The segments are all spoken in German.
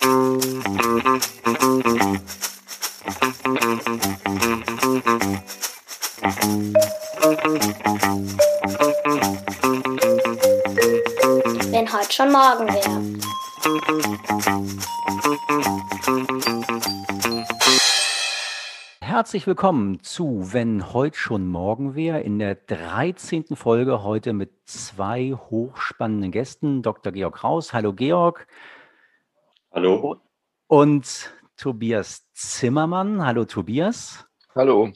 Wenn heute schon morgen wäre. Herzlich willkommen zu Wenn heute schon morgen wäre, in der 13. Folge heute mit zwei hochspannenden Gästen. Dr. Georg Kraus. Hallo Georg. Hallo. Und Tobias Zimmermann. Hallo Tobias. Hallo.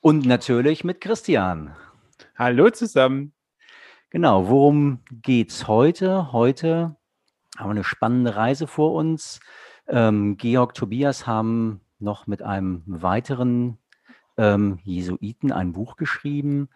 Und natürlich mit Christian. Hallo zusammen. Genau, worum geht's heute? Heute haben wir eine spannende Reise vor uns. Ähm, Georg, Tobias haben noch mit einem weiteren ähm, Jesuiten ein Buch geschrieben,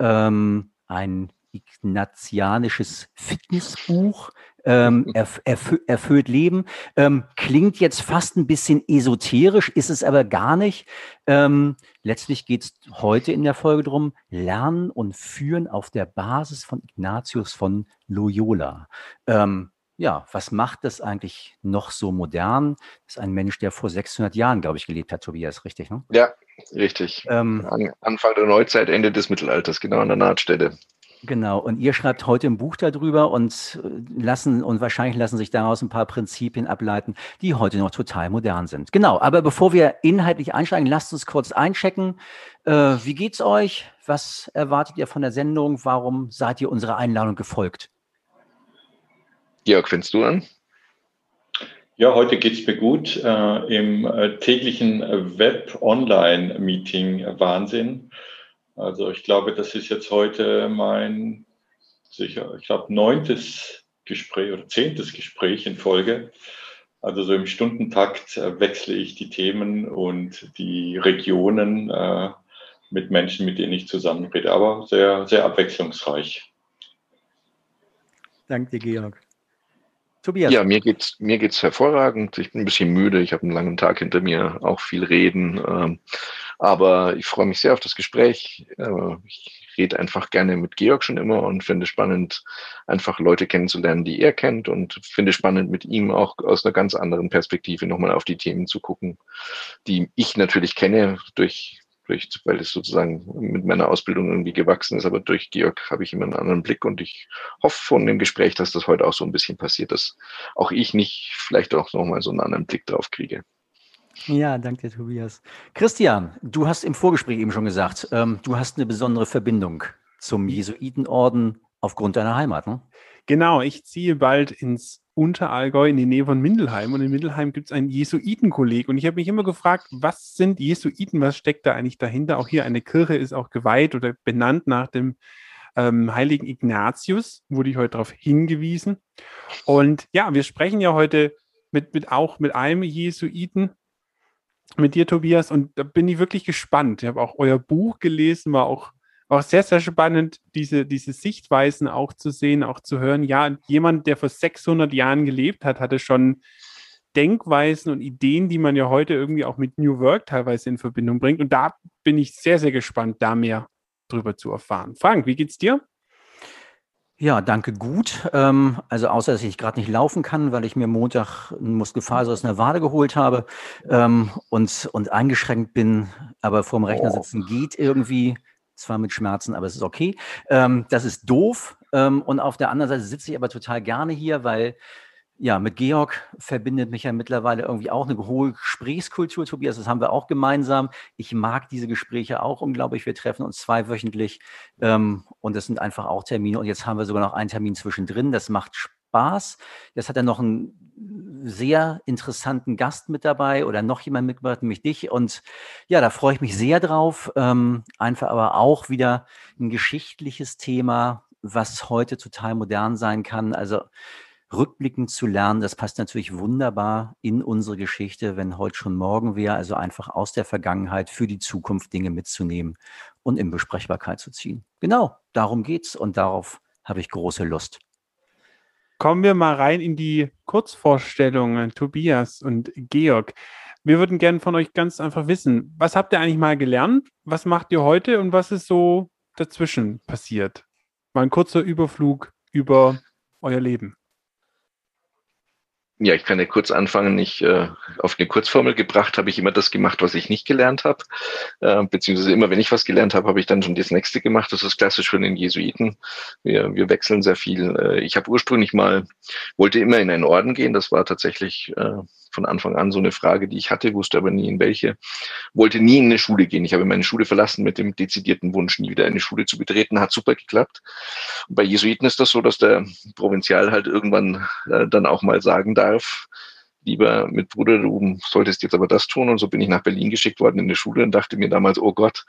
ähm, ein ignatianisches Fitnessbuch, ähm, erf erf erfüllt Leben. Ähm, klingt jetzt fast ein bisschen esoterisch, ist es aber gar nicht. Ähm, letztlich geht es heute in der Folge darum, Lernen und Führen auf der Basis von Ignatius von Loyola. Ähm, ja, was macht das eigentlich noch so modern? Das ist ein Mensch, der vor 600 Jahren, glaube ich, gelebt hat, Tobias, richtig? Ne? Ja, richtig. Ähm, An, Anfang der Neuzeit, Ende des Mittelalters, genau an der Nahtstelle. Genau, und ihr schreibt heute ein Buch darüber und äh, lassen und wahrscheinlich lassen sich daraus ein paar Prinzipien ableiten, die heute noch total modern sind. Genau, aber bevor wir inhaltlich einsteigen, lasst uns kurz einchecken. Äh, wie geht's euch? Was erwartet ihr von der Sendung? Warum seid ihr unserer Einladung gefolgt? Georg, findest du an? Ja, heute geht es mir gut äh, im äh, täglichen Web-Online-Meeting Wahnsinn. Also ich glaube, das ist jetzt heute mein sicher, ich glaube, neuntes Gespräch oder zehntes Gespräch in Folge. Also so im Stundentakt äh, wechsle ich die Themen und die Regionen äh, mit Menschen, mit denen ich zusammenrede, aber sehr, sehr abwechslungsreich. Danke dir, Georg. Tobias. Ja, mir geht's mir geht's hervorragend. Ich bin ein bisschen müde. Ich habe einen langen Tag hinter mir, auch viel reden. Ähm, aber ich freue mich sehr auf das Gespräch. Äh, ich rede einfach gerne mit Georg schon immer und finde spannend, einfach Leute kennenzulernen, die er kennt und finde spannend, mit ihm auch aus einer ganz anderen Perspektive nochmal auf die Themen zu gucken, die ich natürlich kenne durch durch, weil es sozusagen mit meiner Ausbildung irgendwie gewachsen ist. Aber durch Georg habe ich immer einen anderen Blick und ich hoffe von dem Gespräch, dass das heute auch so ein bisschen passiert, dass auch ich nicht vielleicht auch nochmal so einen anderen Blick drauf kriege. Ja, danke, Tobias. Christian, du hast im Vorgespräch eben schon gesagt, ähm, du hast eine besondere Verbindung zum Jesuitenorden aufgrund deiner Heimat. Ne? Genau, ich ziehe bald ins Unterallgäu in die Nähe von Mindelheim. Und in Mindelheim gibt es ein Jesuitenkolleg. Und ich habe mich immer gefragt, was sind Jesuiten? Was steckt da eigentlich dahinter? Auch hier eine Kirche ist auch geweiht oder benannt nach dem ähm, heiligen Ignatius. Wurde ich heute darauf hingewiesen. Und ja, wir sprechen ja heute mit, mit auch mit einem Jesuiten, mit dir, Tobias. Und da bin ich wirklich gespannt. Ich habe auch euer Buch gelesen, war auch auch sehr, sehr spannend, diese, diese Sichtweisen auch zu sehen, auch zu hören. Ja, jemand, der vor 600 Jahren gelebt hat, hatte schon Denkweisen und Ideen, die man ja heute irgendwie auch mit New Work teilweise in Verbindung bringt. Und da bin ich sehr, sehr gespannt, da mehr drüber zu erfahren. Frank, wie geht's dir? Ja, danke gut. Ähm, also außer, dass ich gerade nicht laufen kann, weil ich mir Montag ein Muskelfaser aus einer Wade geholt habe ähm, und, und eingeschränkt bin, aber vorm Rechner sitzen geht irgendwie zwar mit Schmerzen, aber es ist okay. Ähm, das ist doof. Ähm, und auf der anderen Seite sitze ich aber total gerne hier, weil ja, mit Georg verbindet mich ja mittlerweile irgendwie auch eine hohe Gesprächskultur, Tobias. Das haben wir auch gemeinsam. Ich mag diese Gespräche auch unglaublich. Wir treffen uns zweiwöchentlich ähm, und das sind einfach auch Termine. Und jetzt haben wir sogar noch einen Termin zwischendrin. Das macht Spaß. Jetzt hat er noch einen sehr interessanten Gast mit dabei oder noch jemand mitgebracht, nämlich dich. Und ja, da freue ich mich sehr drauf. Ähm, einfach aber auch wieder ein geschichtliches Thema, was heute total modern sein kann. Also rückblickend zu lernen, das passt natürlich wunderbar in unsere Geschichte, wenn heute schon morgen wäre. Also einfach aus der Vergangenheit für die Zukunft Dinge mitzunehmen und in Besprechbarkeit zu ziehen. Genau, darum geht's und darauf habe ich große Lust kommen wir mal rein in die Kurzvorstellungen, Tobias und Georg. Wir würden gerne von euch ganz einfach wissen, was habt ihr eigentlich mal gelernt? Was macht ihr heute und was ist so dazwischen passiert? Mal ein kurzer Überflug über euer Leben. Ja, ich kann ja kurz anfangen. Ich äh, auf eine Kurzformel gebracht habe ich immer das gemacht, was ich nicht gelernt habe. Äh, beziehungsweise immer, wenn ich was gelernt habe, habe ich dann schon das nächste gemacht. Das ist klassisch für den Jesuiten. Wir, wir wechseln sehr viel. Äh, ich habe ursprünglich mal, wollte immer in einen Orden gehen. Das war tatsächlich äh, von Anfang an so eine Frage, die ich hatte, wusste aber nie in welche. Wollte nie in eine Schule gehen. Ich habe meine Schule verlassen mit dem dezidierten Wunsch, nie wieder eine Schule zu betreten. Hat super geklappt. Und bei Jesuiten ist das so, dass der Provinzial halt irgendwann äh, dann auch mal sagen darf, lieber mit Bruder, du solltest jetzt aber das tun. Und so bin ich nach Berlin geschickt worden in die Schule und dachte mir damals, oh Gott,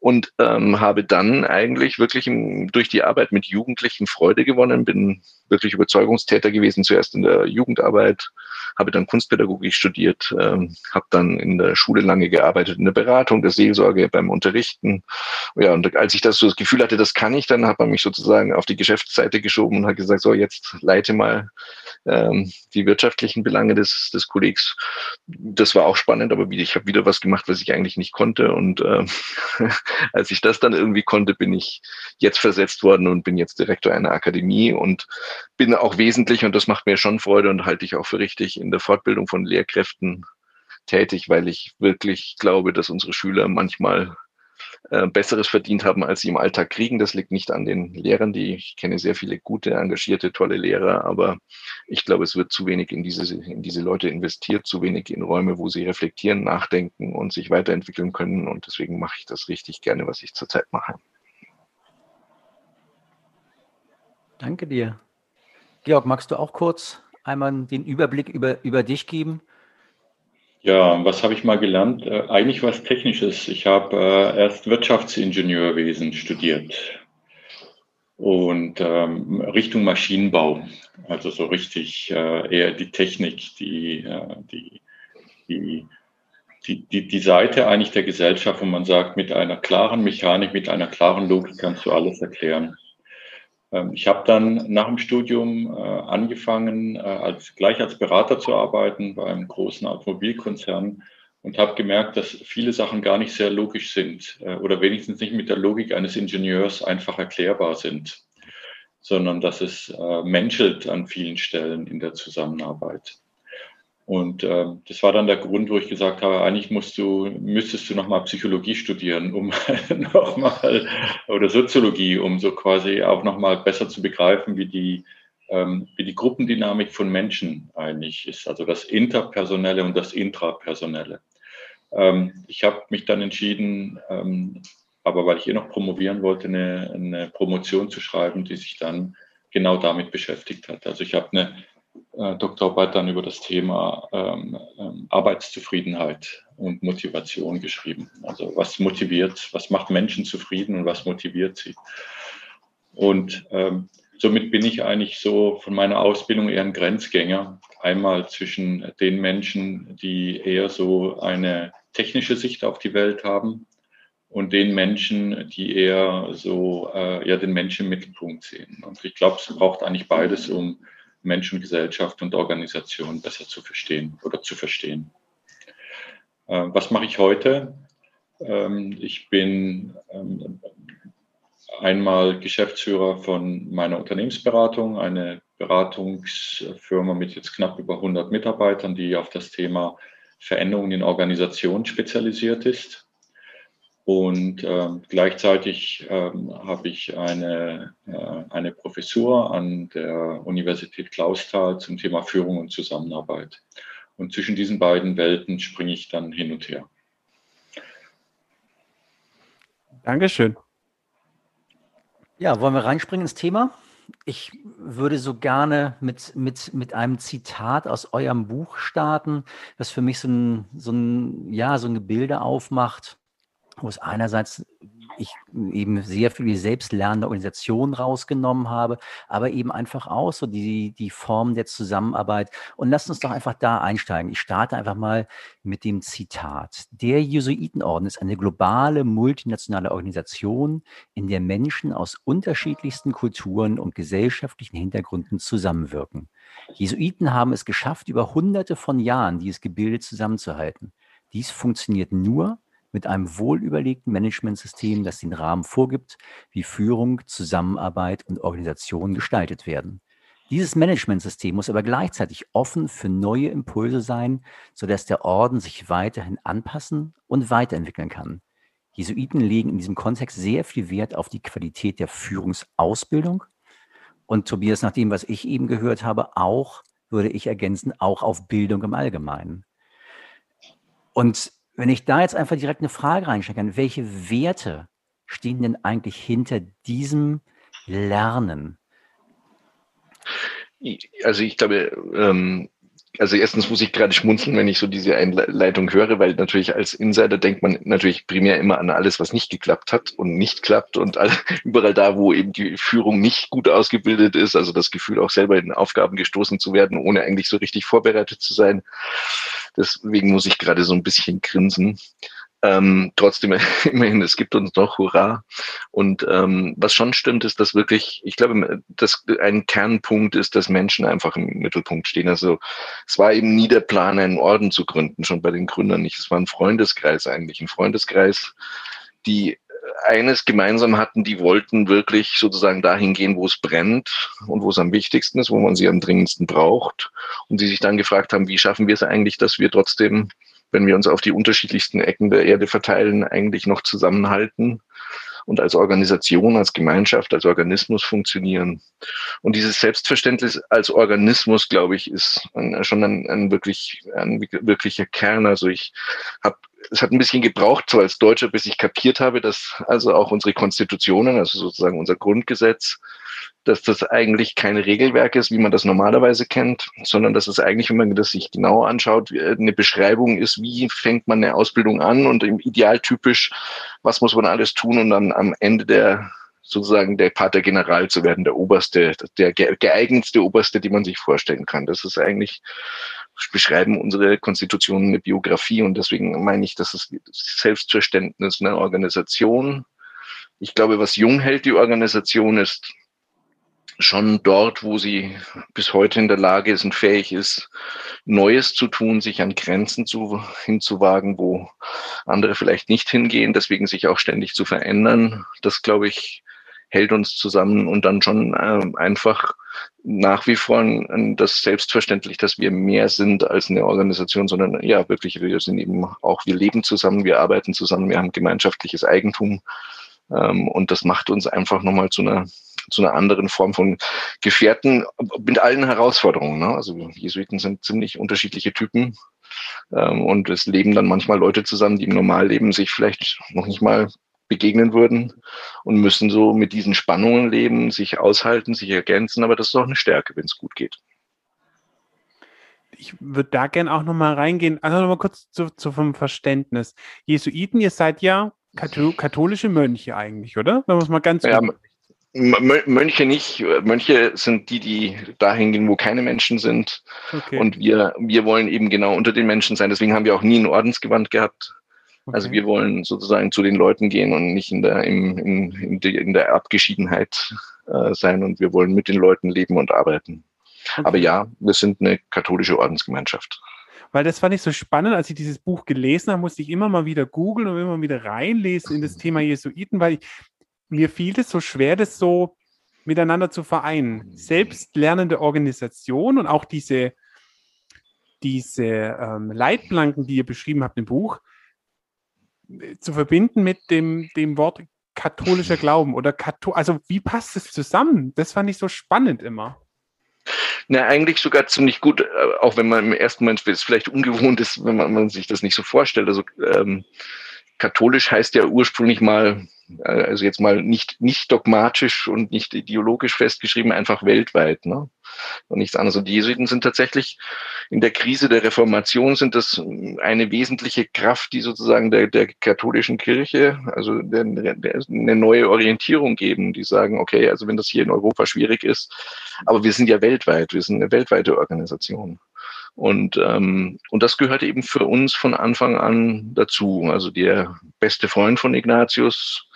und ähm, habe dann eigentlich wirklich im, durch die Arbeit mit Jugendlichen Freude gewonnen, bin wirklich Überzeugungstäter gewesen, zuerst in der Jugendarbeit, habe dann Kunstpädagogik studiert, ähm, habe dann in der Schule lange gearbeitet, in der Beratung, der Seelsorge, beim Unterrichten. Ja, und als ich das so das Gefühl hatte, das kann ich, dann hat man mich sozusagen auf die Geschäftsseite geschoben und hat gesagt, so jetzt leite mal ähm, die wirtschaftlichen Belange des, des Kollegs. Das war auch spannend, aber ich habe wieder was gemacht, was ich eigentlich nicht konnte. Und äh, als ich das dann irgendwie konnte, bin ich jetzt versetzt worden und bin jetzt Direktor einer Akademie und bin auch wesentlich, und das macht mir schon Freude und halte ich auch für richtig, in der Fortbildung von Lehrkräften tätig, weil ich wirklich glaube, dass unsere Schüler manchmal äh, Besseres verdient haben, als sie im Alltag kriegen. Das liegt nicht an den Lehrern, die ich kenne sehr viele gute, engagierte, tolle Lehrer, aber ich glaube, es wird zu wenig in diese, in diese Leute investiert, zu wenig in Räume, wo sie reflektieren, nachdenken und sich weiterentwickeln können. Und deswegen mache ich das richtig gerne, was ich zurzeit mache. Danke dir. Georg, magst du auch kurz einmal den Überblick über, über dich geben? Ja, was habe ich mal gelernt? Äh, eigentlich was Technisches. Ich habe äh, erst Wirtschaftsingenieurwesen studiert und ähm, Richtung Maschinenbau. Also so richtig äh, eher die Technik, die, äh, die, die, die, die, die Seite eigentlich der Gesellschaft, wo man sagt, mit einer klaren Mechanik, mit einer klaren Logik kannst du alles erklären. Ähm, ich habe dann nach dem Studium äh, angefangen, äh, als, gleich als Berater zu arbeiten bei einem großen Automobilkonzern und habe gemerkt, dass viele Sachen gar nicht sehr logisch sind äh, oder wenigstens nicht mit der Logik eines Ingenieurs einfach erklärbar sind, sondern dass es menschelt an vielen Stellen in der Zusammenarbeit. Und äh, das war dann der Grund, wo ich gesagt habe, eigentlich musst du, müsstest du nochmal Psychologie studieren, um nochmal, oder Soziologie, um so quasi auch nochmal besser zu begreifen, wie die, ähm, wie die Gruppendynamik von Menschen eigentlich ist, also das Interpersonelle und das Intrapersonelle. Ähm, ich habe mich dann entschieden, ähm, aber weil ich eh noch promovieren wollte, eine, eine Promotion zu schreiben, die sich dann genau damit beschäftigt hat. Also ich habe eine äh, Doktorarbeit dann über das Thema ähm, ähm, Arbeitszufriedenheit und Motivation geschrieben. Also was motiviert, was macht Menschen zufrieden und was motiviert sie. Und ähm, somit bin ich eigentlich so von meiner Ausbildung eher ein Grenzgänger. Einmal zwischen den Menschen, die eher so eine technische Sicht auf die Welt haben und den Menschen, die eher so äh, ja, den Menschen im Mittelpunkt sehen. Und ich glaube, es braucht eigentlich beides, um Menschen, Gesellschaft und Organisation besser zu verstehen oder zu verstehen. Äh, was mache ich heute? Ähm, ich bin ähm, einmal Geschäftsführer von meiner Unternehmensberatung, eine Beratungsfirma mit jetzt knapp über 100 Mitarbeitern, die auf das Thema Veränderungen in Organisationen spezialisiert ist. Und ähm, gleichzeitig ähm, habe ich eine, äh, eine Professur an der Universität Clausthal zum Thema Führung und Zusammenarbeit. Und zwischen diesen beiden Welten springe ich dann hin und her. Dankeschön. Ja, wollen wir reinspringen ins Thema? Ich würde so gerne mit, mit, mit einem Zitat aus eurem Buch starten, das für mich so ein, so ein, ja, so ein Gebilde aufmacht wo es einerseits ich eben sehr viel die selbstlernende Organisation rausgenommen habe, aber eben einfach auch so die, die Form der Zusammenarbeit. Und lasst uns doch einfach da einsteigen. Ich starte einfach mal mit dem Zitat. Der Jesuitenorden ist eine globale, multinationale Organisation, in der Menschen aus unterschiedlichsten Kulturen und gesellschaftlichen Hintergründen zusammenwirken. Jesuiten haben es geschafft, über hunderte von Jahren dieses Gebilde zusammenzuhalten. Dies funktioniert nur, mit einem wohlüberlegten Managementsystem, das den Rahmen vorgibt, wie Führung, Zusammenarbeit und Organisation gestaltet werden. Dieses Managementsystem muss aber gleichzeitig offen für neue Impulse sein, sodass der Orden sich weiterhin anpassen und weiterentwickeln kann. Jesuiten legen in diesem Kontext sehr viel Wert auf die Qualität der Führungsausbildung. Und Tobias, nach dem, was ich eben gehört habe, auch, würde ich ergänzen, auch auf Bildung im Allgemeinen. Und wenn ich da jetzt einfach direkt eine Frage reinstecken kann, welche Werte stehen denn eigentlich hinter diesem Lernen? Also ich glaube, ähm, also erstens muss ich gerade schmunzeln, wenn ich so diese Einleitung höre, weil natürlich als Insider denkt man natürlich primär immer an alles, was nicht geklappt hat und nicht klappt und all, überall da, wo eben die Führung nicht gut ausgebildet ist, also das Gefühl auch selber in Aufgaben gestoßen zu werden, ohne eigentlich so richtig vorbereitet zu sein. Deswegen muss ich gerade so ein bisschen grinsen. Ähm, trotzdem, immerhin, es gibt uns noch, hurra. Und ähm, was schon stimmt, ist, dass wirklich, ich glaube, dass ein Kernpunkt ist, dass Menschen einfach im Mittelpunkt stehen. Also es war eben nie der Plan, einen Orden zu gründen, schon bei den Gründern nicht. Es war ein Freundeskreis eigentlich, ein Freundeskreis, die eines gemeinsam hatten, die wollten wirklich sozusagen dahin gehen, wo es brennt und wo es am wichtigsten ist, wo man sie am dringendsten braucht. Und die sich dann gefragt haben, wie schaffen wir es eigentlich, dass wir trotzdem wenn wir uns auf die unterschiedlichsten Ecken der Erde verteilen, eigentlich noch zusammenhalten und als Organisation, als Gemeinschaft, als Organismus funktionieren. Und dieses Selbstverständnis als Organismus, glaube ich, ist schon ein, ein, wirklich, ein wirklicher Kern. Also ich habe es hat ein bisschen gebraucht, so als Deutscher, bis ich kapiert habe, dass also auch unsere Konstitutionen, also sozusagen unser Grundgesetz, dass das eigentlich kein Regelwerk ist, wie man das normalerweise kennt, sondern dass es eigentlich, wenn man das sich genau anschaut, eine Beschreibung ist, wie fängt man eine Ausbildung an und im Idealtypisch, was muss man alles tun und dann am Ende der sozusagen der Pater General zu werden, der oberste, der geeignetste Oberste, die man sich vorstellen kann. Das ist eigentlich, beschreiben unsere Konstitutionen eine Biografie und deswegen meine ich, dass das Selbstverständnis einer Organisation, ich glaube, was jung hält die Organisation ist, schon dort, wo sie bis heute in der Lage ist und fähig ist, Neues zu tun, sich an Grenzen zu, hinzuwagen, wo andere vielleicht nicht hingehen, deswegen sich auch ständig zu verändern. Das, glaube ich, hält uns zusammen und dann schon äh, einfach nach wie vor das selbstverständlich, dass wir mehr sind als eine Organisation, sondern ja, wirklich, wir sind eben auch, wir leben zusammen, wir arbeiten zusammen, wir haben gemeinschaftliches Eigentum. Ähm, und das macht uns einfach nochmal zu einer zu einer anderen Form von Gefährten mit allen Herausforderungen. Ne? Also Jesuiten sind ziemlich unterschiedliche Typen ähm, und es leben dann manchmal Leute zusammen, die im Normalleben sich vielleicht noch nicht mal begegnen würden und müssen so mit diesen Spannungen leben, sich aushalten, sich ergänzen, aber das ist auch eine Stärke, wenn es gut geht. Ich würde da gerne auch nochmal reingehen, also nochmal kurz zu, zu, vom Verständnis. Jesuiten, ihr seid ja katholische Mönche eigentlich, oder? Wenn man es mal ganz ja, Mönche nicht. Mönche sind die, die dahin gehen, wo keine Menschen sind. Okay. Und wir, wir wollen eben genau unter den Menschen sein. Deswegen haben wir auch nie ein Ordensgewand gehabt. Okay. Also wir wollen sozusagen zu den Leuten gehen und nicht in der, im, in, in, der, in der Abgeschiedenheit äh, sein. Und wir wollen mit den Leuten leben und arbeiten. Okay. Aber ja, wir sind eine katholische Ordensgemeinschaft weil das fand ich so spannend, als ich dieses Buch gelesen habe, musste ich immer mal wieder googeln und immer wieder reinlesen in das Thema Jesuiten, weil ich, mir fiel es so schwer, das so miteinander zu vereinen. Selbstlernende Organisation und auch diese, diese ähm, Leitplanken, die ihr beschrieben habt im Buch, zu verbinden mit dem, dem Wort katholischer Glauben oder Kathol also wie passt es zusammen? Das fand ich so spannend immer. Na, eigentlich sogar ziemlich gut, äh, auch wenn man im ersten Moment vielleicht ungewohnt ist, wenn man, man, sich das nicht so vorstellt. Also ähm, katholisch heißt ja ursprünglich mal äh, also jetzt mal nicht, nicht dogmatisch und nicht ideologisch festgeschrieben, einfach weltweit. Ne? Und nichts anderes. Und die Jesuiten sind tatsächlich in der Krise der Reformation sind das eine wesentliche Kraft, die sozusagen der, der katholischen Kirche, also der, der, eine neue Orientierung geben, die sagen, okay, also wenn das hier in Europa schwierig ist, aber wir sind ja weltweit, wir sind eine weltweite Organisation. Und, ähm, und das gehört eben für uns von Anfang an dazu. Also der beste Freund von Ignatius,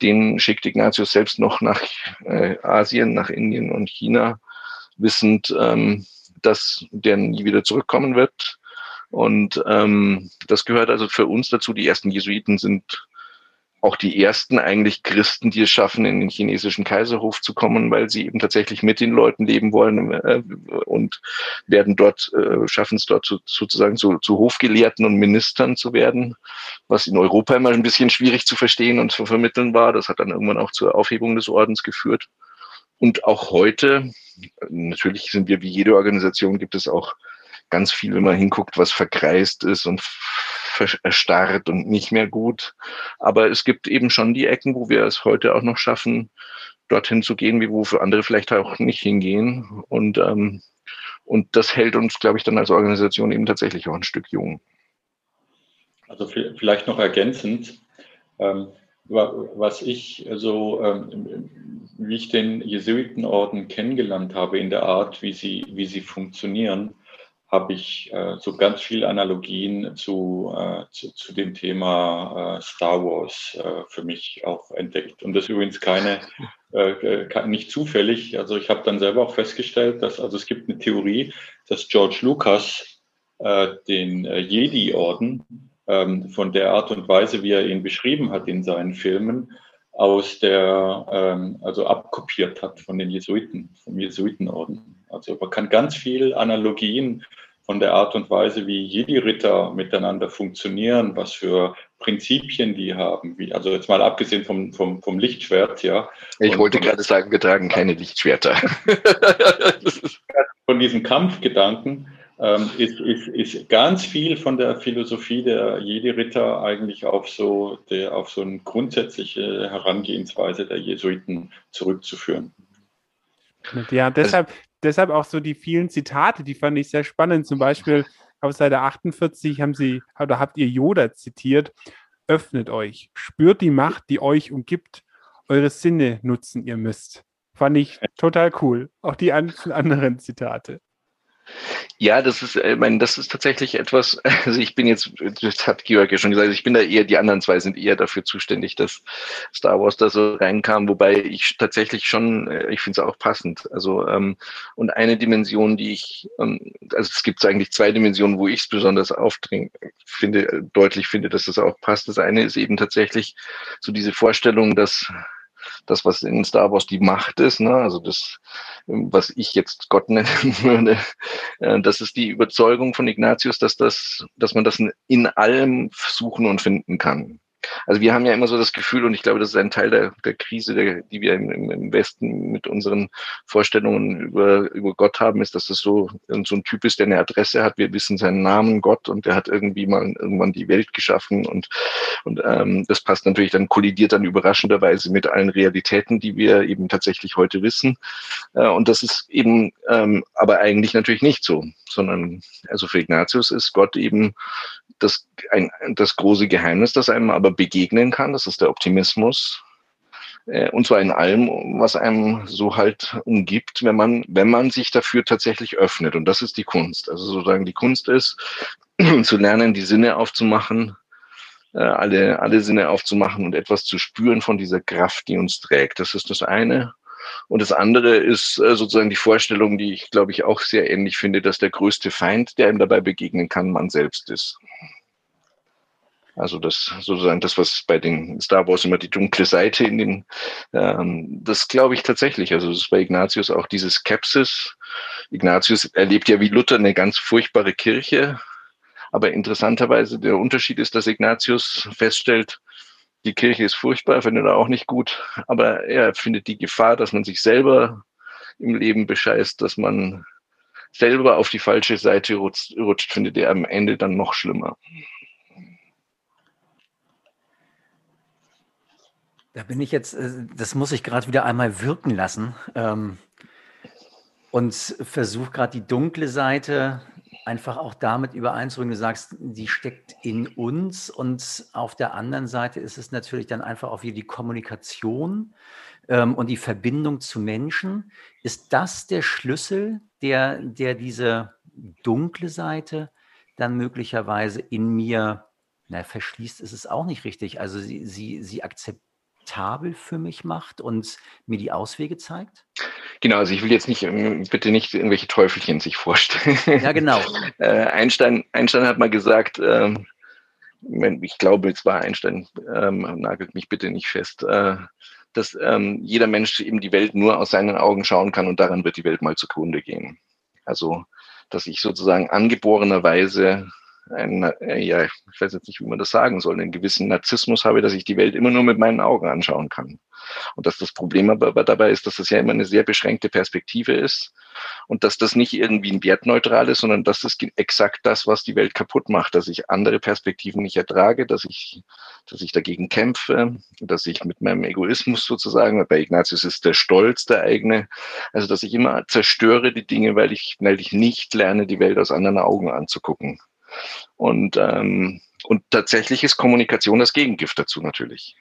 den schickt Ignatius selbst noch nach äh, Asien, nach Indien und China, wissend, ähm, dass der nie wieder zurückkommen wird. Und ähm, das gehört also für uns dazu. Die ersten Jesuiten sind auch die ersten eigentlich Christen, die es schaffen, in den chinesischen Kaiserhof zu kommen, weil sie eben tatsächlich mit den Leuten leben wollen äh, und werden dort, äh, schaffen es dort zu, sozusagen zu, zu Hofgelehrten und Ministern zu werden, was in Europa immer ein bisschen schwierig zu verstehen und zu vermitteln war. Das hat dann irgendwann auch zur Aufhebung des Ordens geführt. Und auch heute, natürlich sind wir wie jede Organisation, gibt es auch ganz viel, wenn man hinguckt, was verkreist ist und erstarrt und nicht mehr gut. Aber es gibt eben schon die Ecken, wo wir es heute auch noch schaffen, dorthin zu gehen, wie wo andere vielleicht auch nicht hingehen. Und, ähm, und das hält uns, glaube ich, dann als Organisation eben tatsächlich auch ein Stück jung. Also vielleicht noch ergänzend, ähm, was ich so, ähm, wie ich den Jesuitenorden kennengelernt habe in der Art, wie sie, wie sie funktionieren, habe ich äh, so ganz viele Analogien zu, äh, zu, zu, dem Thema äh, Star Wars äh, für mich auch entdeckt. Und das ist übrigens keine, äh, äh, nicht zufällig. Also ich habe dann selber auch festgestellt, dass also es gibt eine Theorie, dass George Lucas den Jedi-Orden ähm, von der Art und Weise, wie er ihn beschrieben hat in seinen Filmen, aus der, ähm, also abkopiert hat von den Jesuiten, vom Jesuitenorden. Also man kann ganz viel Analogien von der Art und Weise, wie Jedi-Ritter miteinander funktionieren, was für Prinzipien die haben, wie, also jetzt mal abgesehen vom, vom, vom Lichtschwert, ja. Ich wollte gerade sagen, wir tragen keine Lichtschwerter. von diesem Kampfgedanken ähm, ist, ist, ist ganz viel von der Philosophie der Jedi-Ritter eigentlich auf so, der, auf so eine grundsätzliche Herangehensweise der Jesuiten zurückzuführen. Ja, deshalb, deshalb auch so die vielen Zitate, die fand ich sehr spannend. Zum Beispiel auf Seite 48 haben sie, oder habt ihr Yoda zitiert, öffnet euch, spürt die Macht, die euch umgibt, eure Sinne nutzen ihr müsst. Fand ich total cool. Auch die anderen Zitate. Ja, das ist, ich meine, das ist tatsächlich etwas, also ich bin jetzt, das hat Georg ja schon gesagt, ich bin da eher, die anderen zwei sind eher dafür zuständig, dass Star Wars da so reinkam, wobei ich tatsächlich schon, äh, ich finde es auch passend. Also, ähm, und eine Dimension, die ich, ähm, also es gibt eigentlich zwei Dimensionen, wo ich es besonders aufdring, finde, deutlich finde, dass das auch passt. Das eine ist eben tatsächlich so diese Vorstellung, dass das, was in Star Wars die Macht ist, ne? also das, was ich jetzt Gott nennen würde, äh, das ist die Überzeugung von Ignatius, dass das, dass man das in allem suchen und finden kann. Also wir haben ja immer so das Gefühl, und ich glaube, das ist ein Teil der, der Krise, der, die wir im, im, Westen mit unseren Vorstellungen über, über Gott haben, ist, dass das so, so ein Typ ist, der eine Adresse hat. Wir wissen seinen Namen, Gott, und der hat irgendwie mal irgendwann die Welt geschaffen. Und, und ähm, das passt natürlich dann, kollidiert dann überraschenderweise mit allen Realitäten, die wir eben tatsächlich heute wissen. Äh, und das ist eben ähm, aber eigentlich natürlich nicht so, sondern also für Ignatius ist Gott eben das, ein, das große Geheimnis, das einem aber begegnen kann, das ist der Optimismus. Äh, und zwar in allem, was einem so halt umgibt, wenn man, wenn man sich dafür tatsächlich öffnet. Und das ist die Kunst. Also sozusagen die Kunst ist, zu lernen, die Sinne aufzumachen, äh, alle, alle Sinne aufzumachen und etwas zu spüren von dieser Kraft, die uns trägt. Das ist das eine. Und das andere ist äh, sozusagen die Vorstellung, die ich, glaube ich, auch sehr ähnlich finde, dass der größte Feind, der ihm dabei begegnen kann, man selbst ist. Also das sozusagen das, was bei den Star Wars immer die dunkle Seite in den, ähm, das glaube ich tatsächlich. Also das ist bei Ignatius auch diese Skepsis. Ignatius erlebt ja wie Luther eine ganz furchtbare Kirche. Aber interessanterweise der Unterschied ist, dass Ignatius feststellt, die Kirche ist furchtbar, findet er auch nicht gut, aber er findet die Gefahr, dass man sich selber im Leben bescheißt, dass man selber auf die falsche Seite rutscht, rutscht findet er am Ende dann noch schlimmer. Da bin ich jetzt, äh, das muss ich gerade wieder einmal wirken lassen ähm, und versuche gerade die dunkle Seite einfach auch damit übereinzubringen. Du sagst, die steckt in uns und auf der anderen Seite ist es natürlich dann einfach auch wieder die Kommunikation ähm, und die Verbindung zu Menschen. Ist das der Schlüssel, der, der diese dunkle Seite dann möglicherweise in mir na, verschließt, ist es auch nicht richtig. Also sie, sie, sie akzeptabel für mich macht und mir die Auswege zeigt? Genau, also ich will jetzt nicht, ähm, bitte nicht irgendwelche Teufelchen sich vorstellen. Ja, genau. äh, Einstein, Einstein hat mal gesagt, äh, ich glaube, es war Einstein, ähm, nagelt mich bitte nicht fest, äh, dass ähm, jeder Mensch eben die Welt nur aus seinen Augen schauen kann und daran wird die Welt mal zugrunde gehen. Also, dass ich sozusagen angeborenerweise ein, äh, ja, ich weiß jetzt nicht, wie man das sagen soll, einen gewissen Narzissmus habe, dass ich die Welt immer nur mit meinen Augen anschauen kann. Und dass das Problem aber dabei ist, dass das ja immer eine sehr beschränkte Perspektive ist und dass das nicht irgendwie ein wertneutral ist, sondern dass das exakt das, was die Welt kaputt macht, dass ich andere Perspektiven nicht ertrage, dass ich, dass ich dagegen kämpfe, dass ich mit meinem Egoismus sozusagen, bei Ignatius ist der Stolz der eigene, also dass ich immer zerstöre die Dinge, weil ich, weil ich nicht lerne, die Welt aus anderen Augen anzugucken. Und, ähm, und tatsächlich ist Kommunikation das Gegengift dazu natürlich.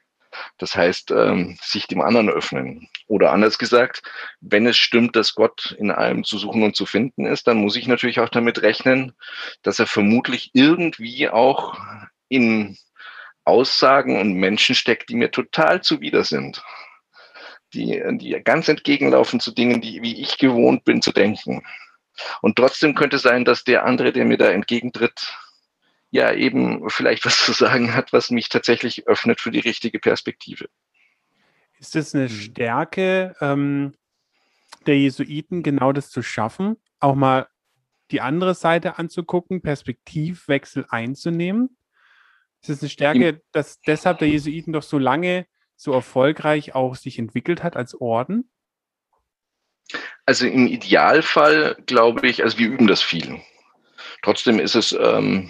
Das heißt, ähm, sich dem anderen öffnen. Oder anders gesagt, wenn es stimmt, dass Gott in allem zu suchen und zu finden ist, dann muss ich natürlich auch damit rechnen, dass er vermutlich irgendwie auch in Aussagen und Menschen steckt, die mir total zuwider sind. Die, die ganz entgegenlaufen zu Dingen, die, wie ich gewohnt bin zu denken. Und trotzdem könnte sein, dass der andere, der mir da entgegentritt, ja eben vielleicht was zu sagen hat, was mich tatsächlich öffnet für die richtige Perspektive. Ist es eine hm. Stärke ähm, der Jesuiten, genau das zu schaffen, auch mal die andere Seite anzugucken, Perspektivwechsel einzunehmen? Ist es eine Stärke, dass deshalb der Jesuiten doch so lange so erfolgreich auch sich entwickelt hat als Orden? Also im Idealfall glaube ich, also wir üben das viel. Trotzdem ist es. Ähm,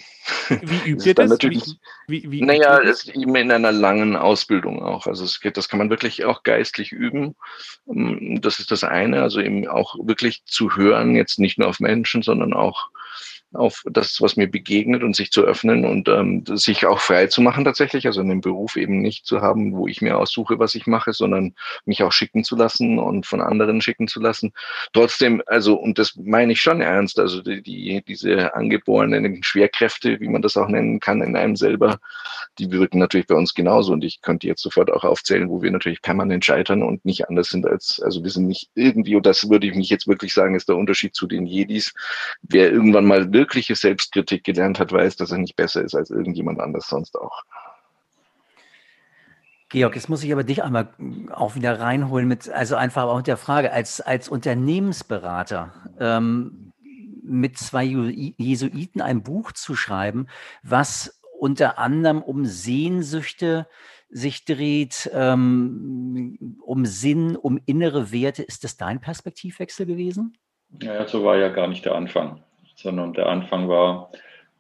wie übt ihr das? Natürlich, wie, wie, wie naja, es ist eben in einer langen Ausbildung auch. Also es geht, das kann man wirklich auch geistlich üben. Ähm, das ist das eine. Also eben auch wirklich zu hören, jetzt nicht nur auf Menschen, sondern auch auf das, was mir begegnet und sich zu öffnen und ähm, sich auch frei zu machen tatsächlich, also einen Beruf eben nicht zu haben, wo ich mir aussuche, was ich mache, sondern mich auch schicken zu lassen und von anderen schicken zu lassen. Trotzdem, also, und das meine ich schon ernst, also die, die diese angeborenen Schwerkräfte, wie man das auch nennen kann, in einem selber, die wirken natürlich bei uns genauso und ich könnte jetzt sofort auch aufzählen, wo wir natürlich permanent scheitern und nicht anders sind als, also wir sind nicht irgendwie, und das würde ich mich jetzt wirklich sagen, ist der Unterschied zu den Jedis, wer irgendwann mal wirkliche Selbstkritik gelernt hat, weiß, dass er nicht besser ist als irgendjemand anders sonst auch. Georg, jetzt muss ich aber dich einmal auch wieder reinholen mit, also einfach auch mit der Frage, als, als Unternehmensberater ähm, mit zwei Jesuiten ein Buch zu schreiben, was unter anderem um Sehnsüchte sich dreht, ähm, um Sinn, um innere Werte. Ist das dein Perspektivwechsel gewesen? Ja, so war ja gar nicht der Anfang sondern der Anfang war,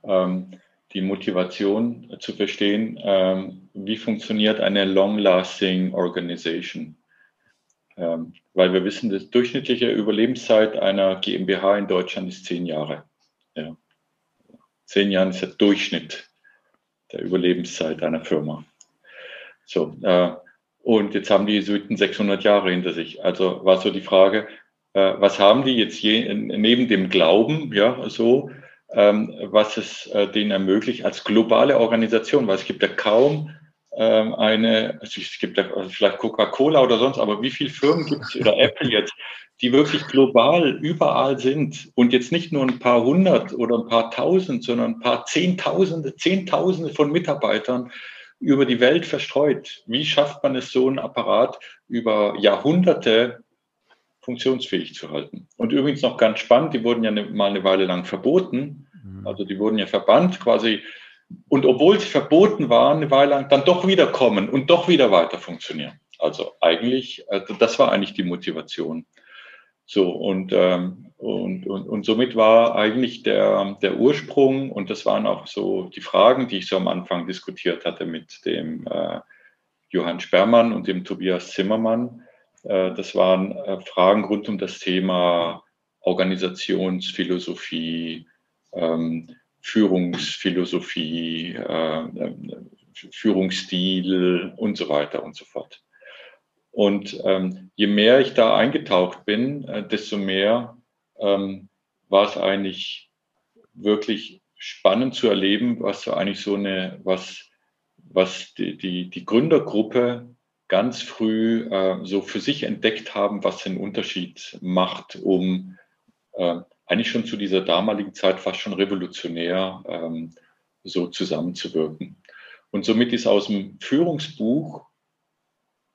ähm, die Motivation zu verstehen, ähm, wie funktioniert eine long-lasting Organization. Ähm, weil wir wissen, die durchschnittliche Überlebenszeit einer GmbH in Deutschland ist zehn Jahre. Ja. Zehn Jahre ist der Durchschnitt der Überlebenszeit einer Firma. So, äh, und jetzt haben die Jesuiten 600 Jahre hinter sich. Also war so die Frage, äh, was haben die jetzt je, neben dem Glauben, ja, so, ähm, was es äh, denen ermöglicht als globale Organisation, weil es gibt ja kaum ähm, eine, also es gibt ja vielleicht Coca-Cola oder sonst, aber wie viele Firmen gibt es oder Apple jetzt, die wirklich global überall sind und jetzt nicht nur ein paar hundert oder ein paar tausend, sondern ein paar Zehntausende, Zehntausende von Mitarbeitern über die Welt verstreut. Wie schafft man es, so einen Apparat über Jahrhunderte funktionsfähig zu halten. Und übrigens noch ganz spannend, die wurden ja eine, mal eine Weile lang verboten. Mhm. Also die wurden ja verbannt quasi. Und obwohl sie verboten waren, eine Weile lang, dann doch wieder kommen und doch wieder weiter funktionieren. Also eigentlich, also das war eigentlich die Motivation. So, und, ähm, und, und, und somit war eigentlich der, der Ursprung, und das waren auch so die Fragen, die ich so am Anfang diskutiert hatte mit dem äh, Johann Spermann und dem Tobias Zimmermann, das waren äh, Fragen rund um das Thema Organisationsphilosophie, ähm, Führungsphilosophie, äh, Führungsstil und so weiter und so fort. Und ähm, je mehr ich da eingetaucht bin, desto mehr ähm, war es eigentlich wirklich spannend zu erleben, was so eigentlich so eine, was, was die, die, die Gründergruppe ganz früh äh, so für sich entdeckt haben, was den Unterschied macht, um äh, eigentlich schon zu dieser damaligen Zeit fast schon revolutionär, ähm, so zusammenzuwirken. Und somit ist aus dem Führungsbuch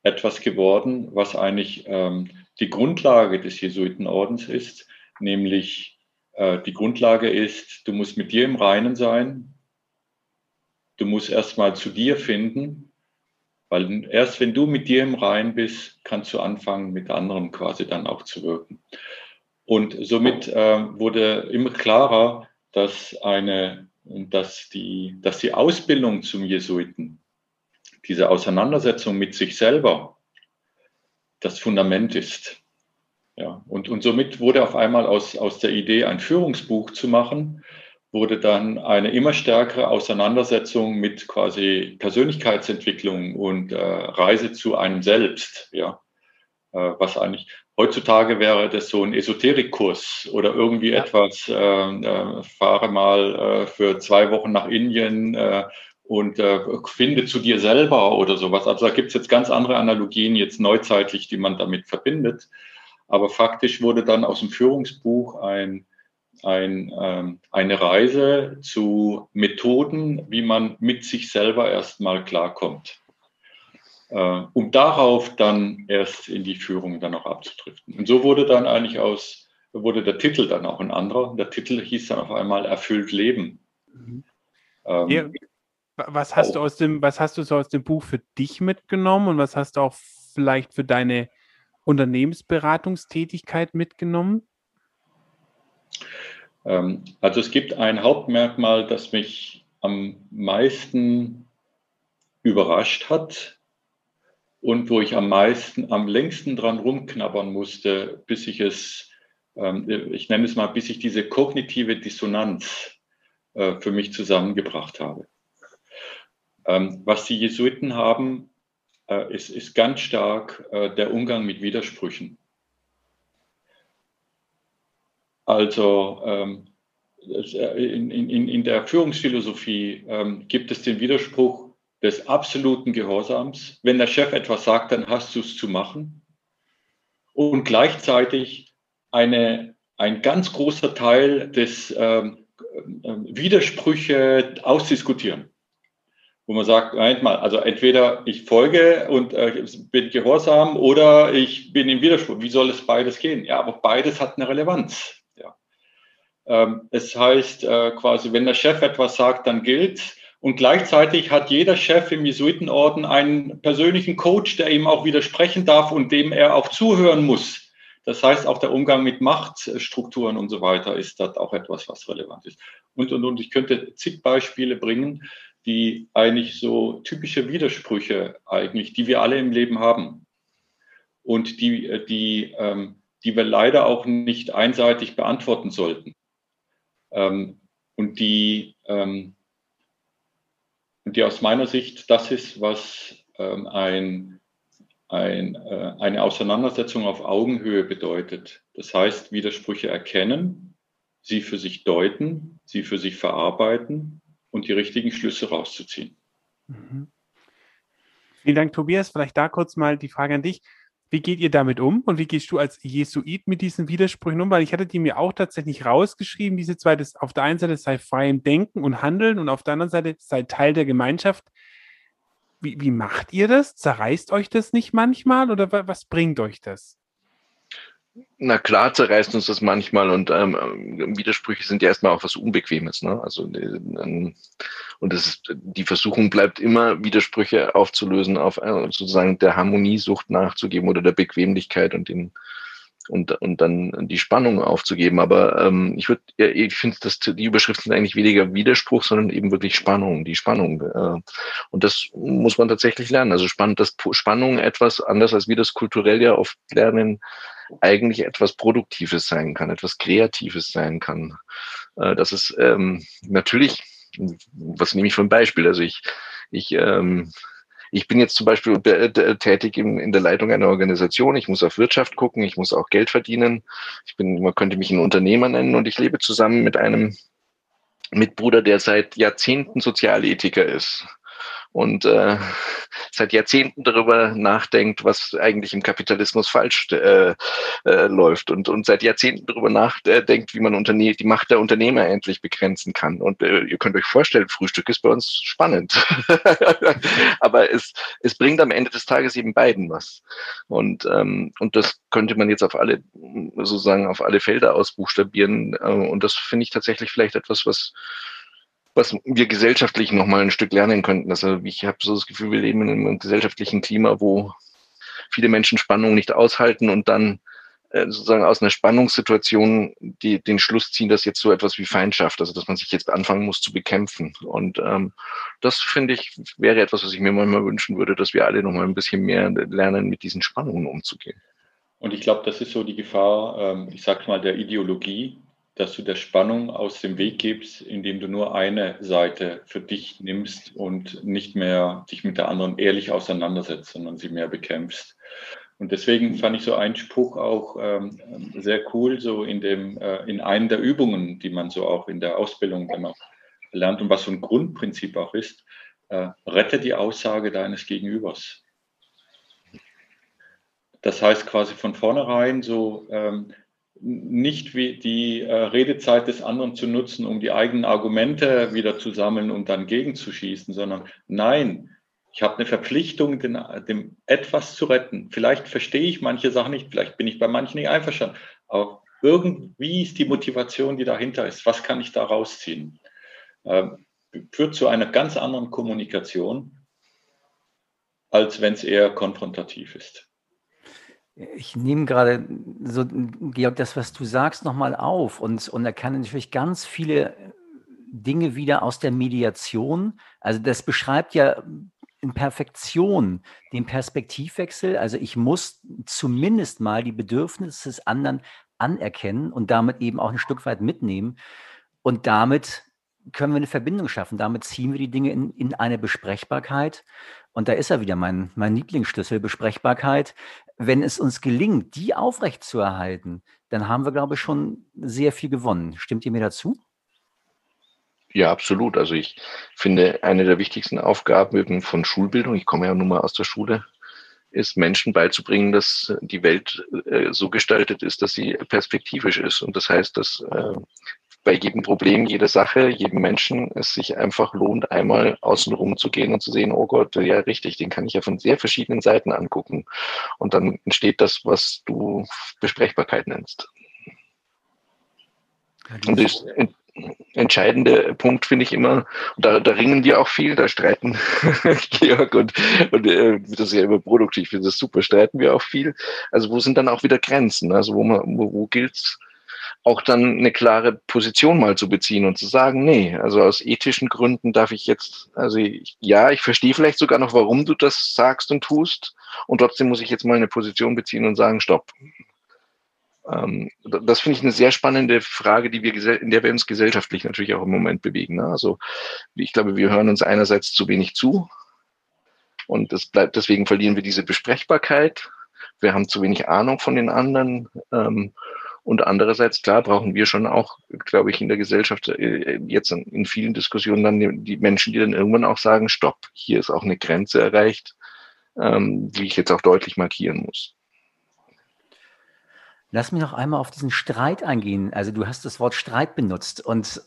etwas geworden, was eigentlich ähm, die Grundlage des Jesuitenordens ist, nämlich äh, die Grundlage ist, du musst mit dir im Reinen sein, du musst erstmal zu dir finden, weil erst wenn du mit dir im Reinen bist, kannst du anfangen, mit anderen quasi dann auch zu wirken. Und somit äh, wurde immer klarer, dass eine, dass die, dass die Ausbildung zum Jesuiten diese Auseinandersetzung mit sich selber das Fundament ist. Ja, und, und somit wurde auf einmal aus, aus der Idee, ein Führungsbuch zu machen, wurde dann eine immer stärkere Auseinandersetzung mit quasi Persönlichkeitsentwicklung und äh, Reise zu einem selbst. Ja, äh, was eigentlich heutzutage wäre das so ein Esoterikkurs oder irgendwie ja. etwas, äh, äh, fahre mal äh, für zwei Wochen nach Indien äh, und äh, finde zu dir selber oder sowas. Also da gibt es jetzt ganz andere Analogien jetzt neuzeitlich, die man damit verbindet. Aber faktisch wurde dann aus dem Führungsbuch ein, ein, ähm, eine Reise zu Methoden, wie man mit sich selber erstmal klarkommt. Äh, um darauf dann erst in die Führung dann auch abzudriften. Und so wurde dann eigentlich aus, wurde der Titel dann auch ein anderer. Der Titel hieß dann auf einmal Erfüllt Leben. Mhm. Ähm, ja, was hast auch. du aus dem, was hast du so aus dem Buch für dich mitgenommen und was hast du auch vielleicht für deine Unternehmensberatungstätigkeit mitgenommen? Ähm, also es gibt ein Hauptmerkmal, das mich am meisten überrascht hat und wo ich am meisten, am längsten dran rumknabbern musste, bis ich es, ähm, ich nenne es mal, bis ich diese kognitive Dissonanz äh, für mich zusammengebracht habe. Ähm, was die Jesuiten haben, äh, ist, ist ganz stark äh, der Umgang mit Widersprüchen. Also ähm, äh, in, in, in der Führungsphilosophie ähm, gibt es den Widerspruch des absoluten Gehorsams. Wenn der Chef etwas sagt, dann hast du es zu machen. Und gleichzeitig eine, ein ganz großer Teil des ähm, Widersprüche ausdiskutieren wo man sagt, Moment mal, also entweder ich folge und äh, bin gehorsam oder ich bin im Widerspruch. Wie soll es beides gehen? Ja, aber beides hat eine Relevanz. Ähm, es heißt äh, quasi, wenn der Chef etwas sagt, dann gilt. Und gleichzeitig hat jeder Chef im Jesuitenorden einen persönlichen Coach, der ihm auch widersprechen darf und dem er auch zuhören muss. Das heißt, auch der Umgang mit Machtstrukturen und so weiter ist dort auch etwas, was relevant ist. Und, und, und ich könnte zig Beispiele bringen, die eigentlich so typische Widersprüche eigentlich, die wir alle im Leben haben und die, äh, die, ähm, die wir leider auch nicht einseitig beantworten sollten. Ähm, und die, ähm, die aus meiner Sicht das ist, was ähm, ein, ein, äh, eine Auseinandersetzung auf Augenhöhe bedeutet. Das heißt, Widersprüche erkennen, sie für sich deuten, sie für sich verarbeiten und die richtigen Schlüsse rauszuziehen. Mhm. Vielen Dank, Tobias. Vielleicht da kurz mal die Frage an dich. Wie geht ihr damit um und wie gehst du als Jesuit mit diesen Widersprüchen um? Weil ich hatte die mir auch tatsächlich rausgeschrieben, diese zwei, das auf der einen Seite sei frei im Denken und Handeln und auf der anderen Seite sei Teil der Gemeinschaft. Wie, wie macht ihr das? Zerreißt euch das nicht manchmal oder was bringt euch das? Na klar, zerreißt uns das manchmal und ähm, Widersprüche sind ja erstmal auch was Unbequemes. Ne? Also ähm, und das ist, die Versuchung bleibt immer, Widersprüche aufzulösen, auf äh, sozusagen der Harmoniesucht nachzugeben oder der Bequemlichkeit und den und, und dann die Spannung aufzugeben. Aber ähm, ich würde, ja, ich finde, dass die Überschriften sind eigentlich weniger Widerspruch, sondern eben wirklich Spannung, die Spannung. Äh, und das muss man tatsächlich lernen. Also spannend, dass Spannung etwas anders als wir das kulturell ja oft lernen, eigentlich etwas Produktives sein kann, etwas Kreatives sein kann. Äh, das ist ähm, natürlich, was nehme ich für ein Beispiel? Also ich, ich ähm, ich bin jetzt zum Beispiel tätig in, in der Leitung einer Organisation. Ich muss auf Wirtschaft gucken, ich muss auch Geld verdienen. Ich bin, man könnte mich ein Unternehmer nennen und ich lebe zusammen mit einem Mitbruder, der seit Jahrzehnten Sozialethiker ist und äh, seit Jahrzehnten darüber nachdenkt, was eigentlich im Kapitalismus falsch äh, äh, läuft und, und seit Jahrzehnten darüber nachdenkt, wie man Unterne die Macht der Unternehmer endlich begrenzen kann. Und äh, ihr könnt euch vorstellen, Frühstück ist bei uns spannend. Aber es, es bringt am Ende des Tages eben beiden was. Und, ähm, und das könnte man jetzt auf alle, sozusagen auf alle Felder ausbuchstabieren. Äh, und das finde ich tatsächlich vielleicht etwas, was was wir gesellschaftlich nochmal ein Stück lernen könnten. Also ich habe so das Gefühl, wir leben in einem gesellschaftlichen Klima, wo viele Menschen Spannung nicht aushalten und dann äh, sozusagen aus einer Spannungssituation die, den Schluss ziehen, dass jetzt so etwas wie Feindschaft, also dass man sich jetzt anfangen muss zu bekämpfen. Und ähm, das finde ich wäre etwas, was ich mir manchmal wünschen würde, dass wir alle nochmal ein bisschen mehr lernen, mit diesen Spannungen umzugehen. Und ich glaube, das ist so die Gefahr, ähm, ich sage mal, der Ideologie, dass du der Spannung aus dem Weg gibst, indem du nur eine Seite für dich nimmst und nicht mehr dich mit der anderen ehrlich auseinandersetzt, sondern sie mehr bekämpfst. Und deswegen fand ich so einen Spruch auch ähm, sehr cool, so in dem, äh, in einem der Übungen, die man so auch in der Ausbildung immer lernt und was so ein Grundprinzip auch ist, äh, rette die Aussage deines Gegenübers. Das heißt quasi von vornherein so, ähm, nicht die äh, Redezeit des anderen zu nutzen, um die eigenen Argumente wieder zu sammeln und dann gegenzuschießen, sondern nein, ich habe eine Verpflichtung, den, dem etwas zu retten. Vielleicht verstehe ich manche Sachen nicht, vielleicht bin ich bei manchen nicht einverstanden, aber irgendwie ist die Motivation, die dahinter ist. Was kann ich da rausziehen? Ähm, führt zu einer ganz anderen Kommunikation, als wenn es eher konfrontativ ist. Ich nehme gerade so, Georg, das, was du sagst, nochmal auf und, und erkenne natürlich ganz viele Dinge wieder aus der Mediation. Also das beschreibt ja in Perfektion den Perspektivwechsel. Also ich muss zumindest mal die Bedürfnisse des anderen anerkennen und damit eben auch ein Stück weit mitnehmen. Und damit können wir eine Verbindung schaffen. Damit ziehen wir die Dinge in, in eine Besprechbarkeit. Und da ist er wieder mein, mein Lieblingsschlüssel, Besprechbarkeit. Wenn es uns gelingt, die aufrechtzuerhalten, dann haben wir, glaube ich, schon sehr viel gewonnen. Stimmt ihr mir dazu? Ja, absolut. Also ich finde, eine der wichtigsten Aufgaben von Schulbildung, ich komme ja nun mal aus der Schule, ist Menschen beizubringen, dass die Welt äh, so gestaltet ist, dass sie perspektivisch ist. Und das heißt, dass äh, bei jedem Problem, jeder Sache, jedem Menschen es sich einfach lohnt, einmal außenrum zu gehen und zu sehen, oh Gott, ja richtig, den kann ich ja von sehr verschiedenen Seiten angucken. Und dann entsteht das, was du Besprechbarkeit nennst. Und das entscheidende Punkt finde ich immer, da, da ringen wir auch viel, da streiten Georg und, und äh, das ist ja immer produktiv, ich finde das super, streiten wir auch viel. Also wo sind dann auch wieder Grenzen? Also wo man, wo, wo gilt's auch dann eine klare Position mal zu beziehen und zu sagen, nee, also aus ethischen Gründen darf ich jetzt, also ich, ja, ich verstehe vielleicht sogar noch, warum du das sagst und tust und trotzdem muss ich jetzt mal eine Position beziehen und sagen, stopp. Ähm, das finde ich eine sehr spannende Frage, die wir, in der wir uns gesellschaftlich natürlich auch im Moment bewegen. Ne? Also ich glaube, wir hören uns einerseits zu wenig zu und das bleibt, deswegen verlieren wir diese Besprechbarkeit. Wir haben zu wenig Ahnung von den anderen. Ähm, und andererseits, klar, brauchen wir schon auch, glaube ich, in der Gesellschaft äh, jetzt in vielen Diskussionen dann die Menschen, die dann irgendwann auch sagen, stopp, hier ist auch eine Grenze erreicht, ähm, die ich jetzt auch deutlich markieren muss. Lass mich noch einmal auf diesen Streit eingehen. Also du hast das Wort Streit benutzt und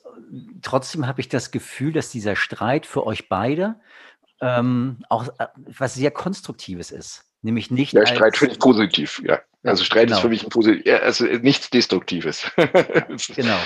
trotzdem habe ich das Gefühl, dass dieser Streit für euch beide ähm, auch äh, was sehr Konstruktives ist. Nämlich nicht. Ja, Streit finde ich positiv, ja. Also Streit genau. ist für mich ein positiv, ja, also nichts Destruktives. genau.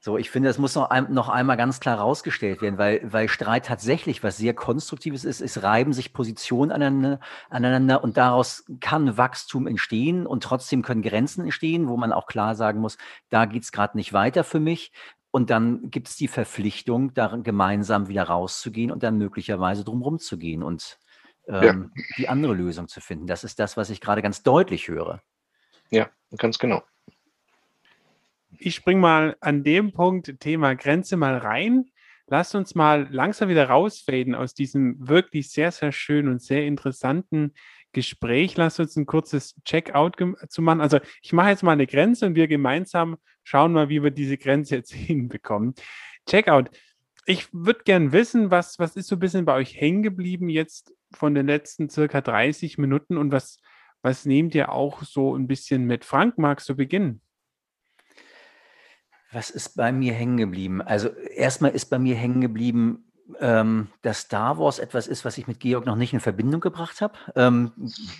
So, ich finde, das muss noch, ein, noch einmal ganz klar rausgestellt werden, weil, weil Streit tatsächlich was sehr Konstruktives ist. Es reiben sich Positionen aneinander, aneinander und daraus kann Wachstum entstehen und trotzdem können Grenzen entstehen, wo man auch klar sagen muss, da geht es gerade nicht weiter für mich. Und dann gibt es die Verpflichtung, da gemeinsam wieder rauszugehen und dann möglicherweise drumherum zu gehen. Und ähm, ja. die andere Lösung zu finden. Das ist das, was ich gerade ganz deutlich höre. Ja, ganz genau. Ich springe mal an dem Punkt Thema Grenze mal rein. Lasst uns mal langsam wieder rausfaden aus diesem wirklich sehr, sehr schönen und sehr interessanten Gespräch. Lasst uns ein kurzes Checkout zu machen. Also ich mache jetzt mal eine Grenze und wir gemeinsam schauen mal, wie wir diese Grenze jetzt hinbekommen. Checkout. ich würde gern wissen, was, was ist so ein bisschen bei euch hängen geblieben jetzt von den letzten circa 30 Minuten und was, was nehmt ihr auch so ein bisschen mit? Frank, magst du beginnen? Was ist bei mir hängen geblieben? Also erstmal ist bei mir hängen geblieben, ähm, dass Star Wars etwas ist, was ich mit Georg noch nicht in Verbindung gebracht habe. Ähm,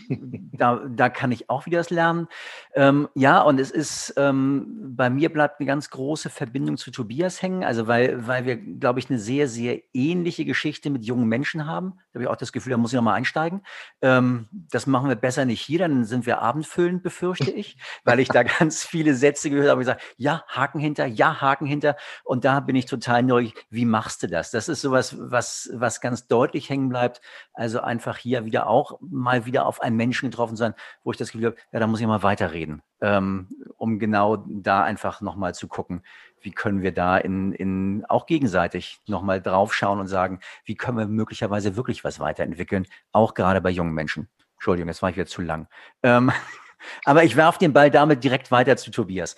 da, da kann ich auch wieder das lernen. Ähm, ja, und es ist, ähm, bei mir bleibt eine ganz große Verbindung zu Tobias hängen, also weil, weil wir, glaube ich, eine sehr, sehr ähnliche Geschichte mit jungen Menschen haben. Da habe ich auch das Gefühl, da muss ich nochmal einsteigen. Ähm, das machen wir besser nicht hier, dann sind wir abendfüllend, befürchte ich, weil ich da ganz viele Sätze gehört habe und gesagt, ja, Haken hinter, ja, Haken hinter. Und da bin ich total neu. Wie machst du das? Das ist so sowas, was, was ganz deutlich hängen bleibt. Also einfach hier wieder auch mal wieder auf einen Menschen getroffen sein, wo ich das Gefühl habe, ja, da muss ich mal weiterreden, ähm, um genau da einfach nochmal zu gucken, wie können wir da in, in auch gegenseitig nochmal draufschauen und sagen, wie können wir möglicherweise wirklich was weiterentwickeln, auch gerade bei jungen Menschen. Entschuldigung, jetzt war ich wieder zu lang. Ähm, aber ich werfe den Ball damit direkt weiter zu Tobias.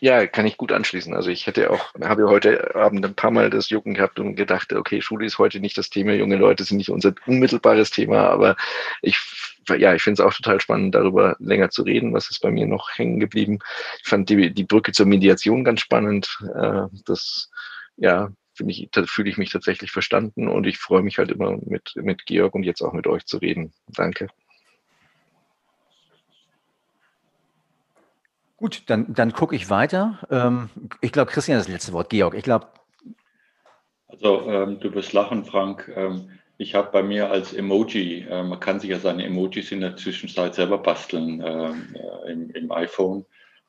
Ja, kann ich gut anschließen. Also ich hätte auch, habe heute Abend ein paar Mal das Jucken gehabt und gedacht, okay, Schule ist heute nicht das Thema, junge Leute sind nicht unser unmittelbares Thema, aber ich, ja, ich finde es auch total spannend, darüber länger zu reden. Was ist bei mir noch hängen geblieben? Ich fand die, die Brücke zur Mediation ganz spannend. Äh, das, ja, finde ich, da fühle ich mich tatsächlich verstanden und ich freue mich halt immer mit, mit Georg und jetzt auch mit euch zu reden. Danke. Gut, dann, dann gucke ich weiter. Ähm, ich glaube, Christian das letzte Wort. Georg, ich glaube. Also, ähm, du wirst lachen, Frank. Ähm, ich habe bei mir als Emoji, äh, man kann sich ja seine Emojis in der Zwischenzeit selber basteln ähm, äh, im, im, iPhone.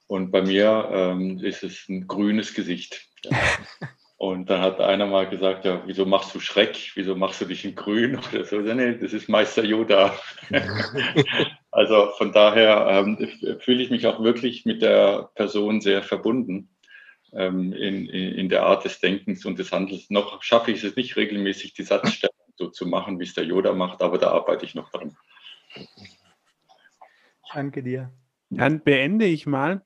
Und bei mir ähm, ist es ein grünes Gesicht. Ja. Und dann hat einer mal gesagt, ja, wieso machst du Schreck? Wieso machst du dich in grün? Oder so, nee, das ist Meister Yoda. also von daher ähm, fühle ich mich auch wirklich mit der Person sehr verbunden ähm, in, in, der Art des Denkens und des Handels. Noch schaffe ich es nicht regelmäßig, die Satzstellung so zu machen, wie es der Yoda macht, aber da arbeite ich noch dran. Danke dir. Dann beende ich mal.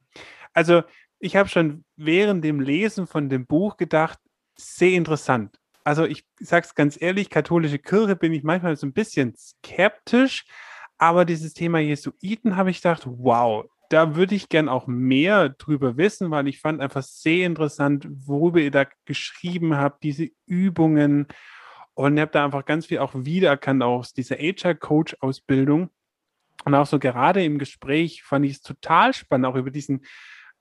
Also ich habe schon während dem Lesen von dem Buch gedacht, sehr interessant. Also ich sage es ganz ehrlich, katholische Kirche bin ich manchmal so ein bisschen skeptisch, aber dieses Thema Jesuiten habe ich gedacht, wow, da würde ich gern auch mehr drüber wissen, weil ich fand einfach sehr interessant, worüber ihr da geschrieben habt, diese Übungen. Und ihr habt da einfach ganz viel auch wiedererkannt aus dieser HR-Coach-Ausbildung. Und auch so gerade im Gespräch fand ich es total spannend, auch über diesen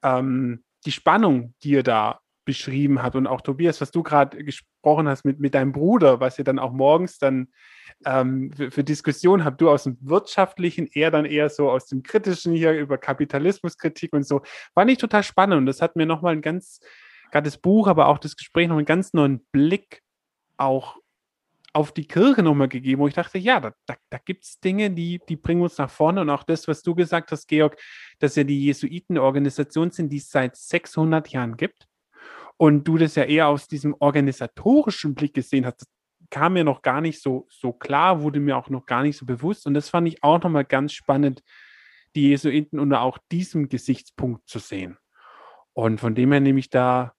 ähm, die Spannung, die ihr da beschrieben habt und auch Tobias, was du gerade gesprochen hast mit, mit deinem Bruder, was ihr dann auch morgens dann ähm, für, für Diskussionen habt, du aus dem Wirtschaftlichen, er dann eher so aus dem Kritischen hier über Kapitalismuskritik und so, fand ich total spannend. Und das hat mir nochmal ein ganz, gerade das Buch, aber auch das Gespräch noch einen ganz neuen Blick auch auf die Kirche nochmal gegeben, wo ich dachte, ja, da, da, da gibt es Dinge, die, die bringen uns nach vorne. Und auch das, was du gesagt hast, Georg, dass ja die Jesuiten Organisation sind, die es seit 600 Jahren gibt. Und du das ja eher aus diesem organisatorischen Blick gesehen hast, kam mir noch gar nicht so, so klar, wurde mir auch noch gar nicht so bewusst. Und das fand ich auch nochmal ganz spannend, die Jesuiten unter auch diesem Gesichtspunkt zu sehen. Und von dem her nehme ich da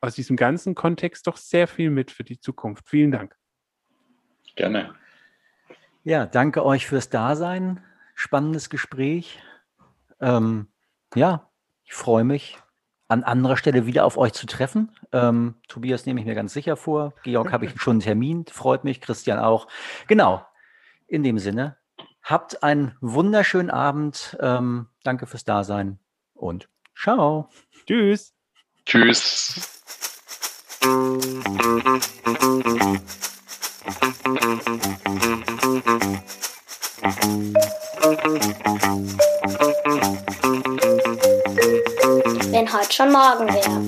aus diesem ganzen Kontext doch sehr viel mit für die Zukunft. Vielen Dank. Gerne. Ja, danke euch fürs Dasein. Spannendes Gespräch. Ähm, ja, ich freue mich, an anderer Stelle wieder auf euch zu treffen. Ähm, Tobias nehme ich mir ganz sicher vor. Georg habe ich schon einen Termin. Freut mich. Christian auch. Genau. In dem Sinne, habt einen wunderschönen Abend. Ähm, danke fürs Dasein und ciao. Tschüss. Tschüss. Wenn heute schon morgen wäre.